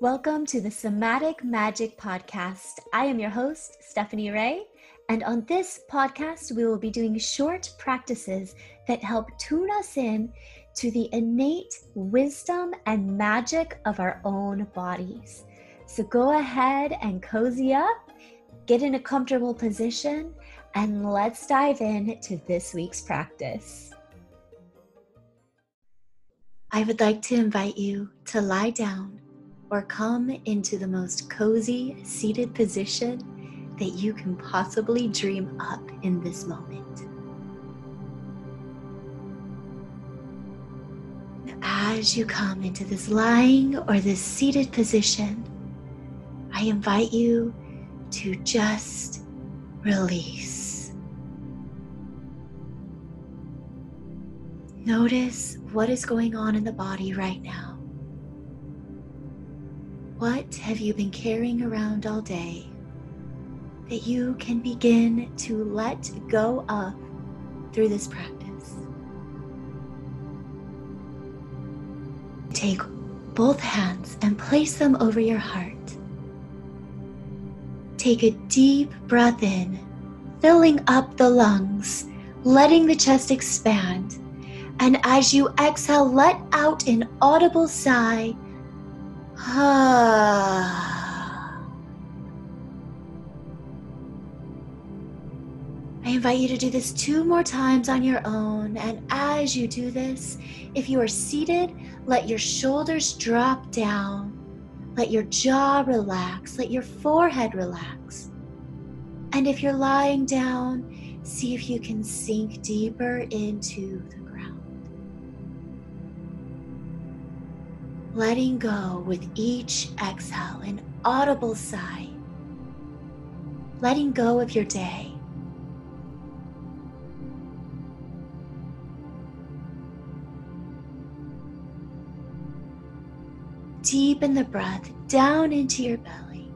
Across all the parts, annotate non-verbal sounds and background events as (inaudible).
Welcome to the Somatic Magic Podcast. I am your host, Stephanie Ray, and on this podcast, we will be doing short practices that help tune us in to the innate wisdom and magic of our own bodies. So go ahead and cozy up, get in a comfortable position, and let's dive in to this week's practice. I would like to invite you to lie down or come into the most cozy seated position that you can possibly dream up in this moment. As you come into this lying or this seated position, I invite you to just release. Notice what is going on in the body right now. What have you been carrying around all day that you can begin to let go of through this practice? Take both hands and place them over your heart. Take a deep breath in, filling up the lungs, letting the chest expand. And as you exhale, let out an audible sigh (sighs) I invite you to do this two more times on your own. And as you do this, if you are seated, let your shoulders drop down. Let your jaw relax. Let your forehead relax. And if you're lying down, see if you can sink deeper into the letting go with each exhale, an audible sigh, letting go of your day. Deepen the breath down into your belly.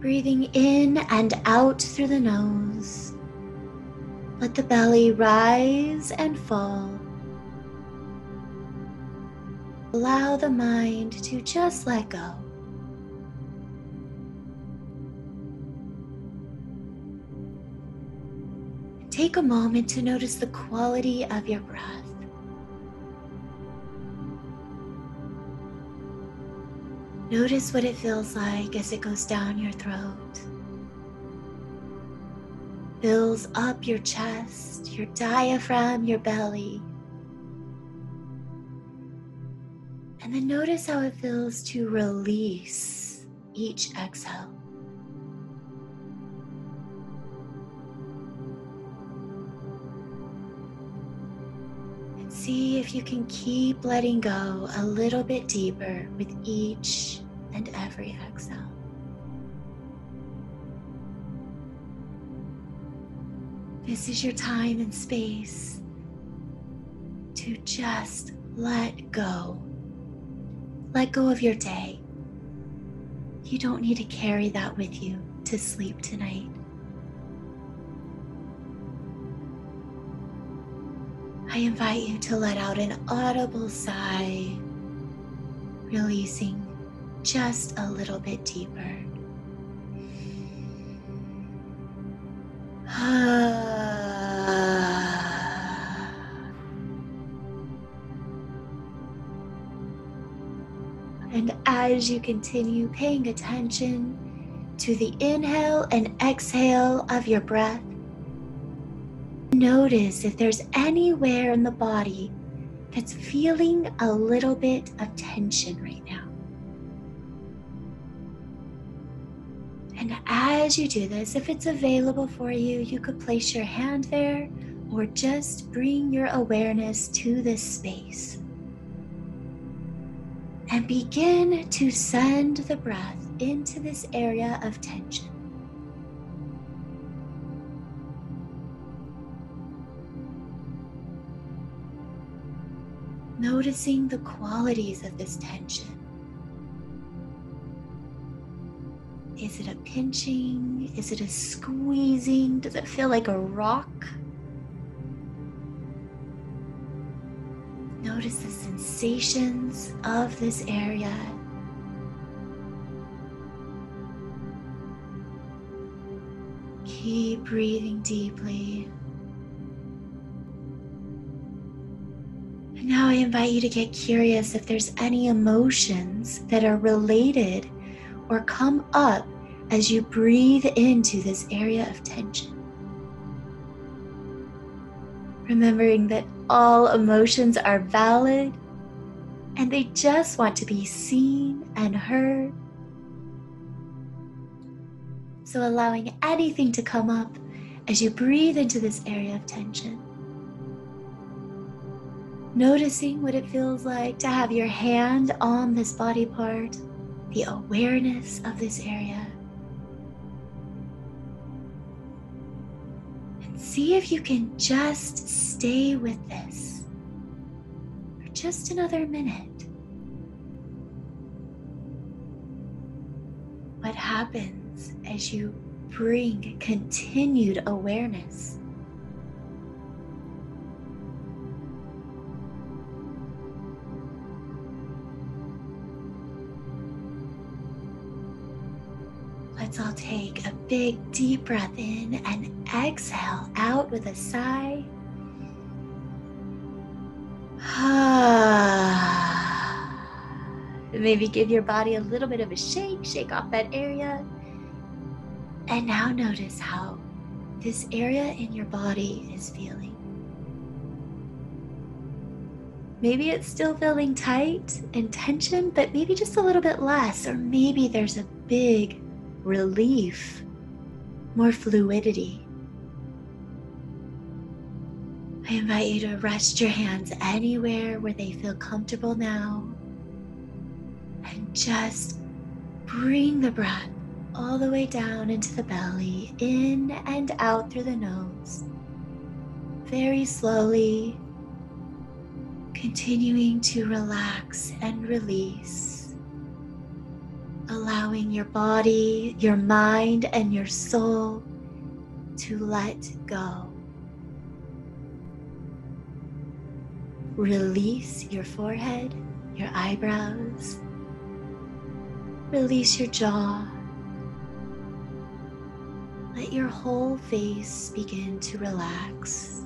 Breathing in and out through the nose. Let the belly rise and fall. Allow the mind to just let go. Take a moment to notice the quality of your breath. Notice what it feels like as it goes down your throat fills up your chest, your diaphragm, your belly. And then notice how it feels to release each exhale. And see if you can keep letting go a little bit deeper with each and every exhale. This is your time and space to just let go. Let go of your day. You don't need to carry that with you to sleep tonight. I invite you to let out an audible sigh, releasing just a little bit deeper. As you continue paying attention to the inhale and exhale of your breath, notice if there's anywhere in the body that's feeling a little bit of tension right now. And as you do this, if it's available for you, you could place your hand there or just bring your awareness to this space and begin to send the breath into this area of tension. Noticing the qualities of this tension. Is it a pinching? Is it a squeezing? Does it feel like a rock? Notice the sensations of this area. Keep breathing deeply. And now I invite you to get curious if there's any emotions that are related or come up as you breathe into this area of tension. Remembering that all emotions are valid and they just want to be seen and heard. So, allowing anything to come up as you breathe into this area of tension. Noticing what it feels like to have your hand on this body part, the awareness of this area. And see if you can just stay with this just another minute. What happens as you bring continued awareness? Let's all take a big deep breath in and exhale out with a sigh. (sighs) Ah. Maybe give your body a little bit of a shake, shake off that area. And now notice how this area in your body is feeling. Maybe it's still feeling tight and tension, but maybe just a little bit less, or maybe there's a big relief, more fluidity. I invite you to rest your hands anywhere where they feel comfortable now and just bring the breath all the way down into the belly, in and out through the nose. Very slowly, continuing to relax and release allowing your body, your mind, and your soul to let go. Release your forehead, your eyebrows. Release your jaw. Let your whole face begin to relax.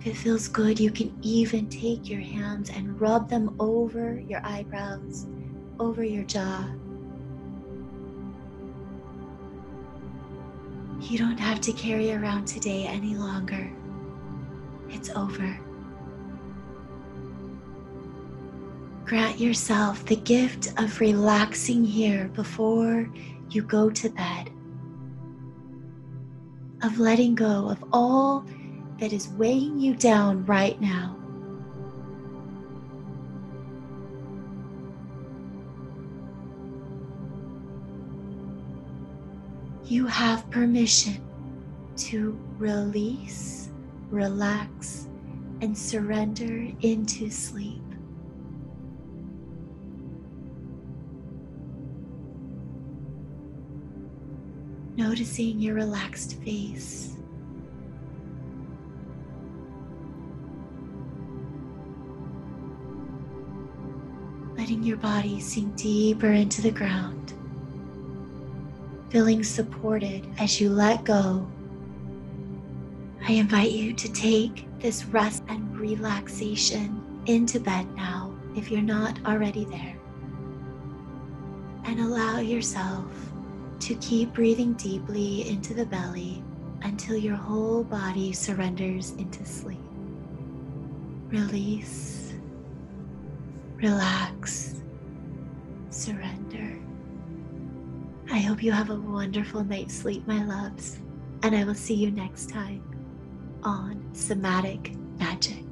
If it feels good, you can even take your hands and rub them over your eyebrows over your jaw. You don't have to carry around today any longer. It's over. Grant yourself the gift of relaxing here before you go to bed, of letting go of all that is weighing you down right now. you have permission to release, relax, and surrender into sleep. Noticing your relaxed face. Letting your body sink deeper into the ground feeling supported as you let go, I invite you to take this rest and relaxation into bed now if you're not already there. And allow yourself to keep breathing deeply into the belly until your whole body surrenders into sleep. Release, relax, surrender. I hope you have a wonderful night's sleep, my loves, and I will see you next time on Somatic Magic.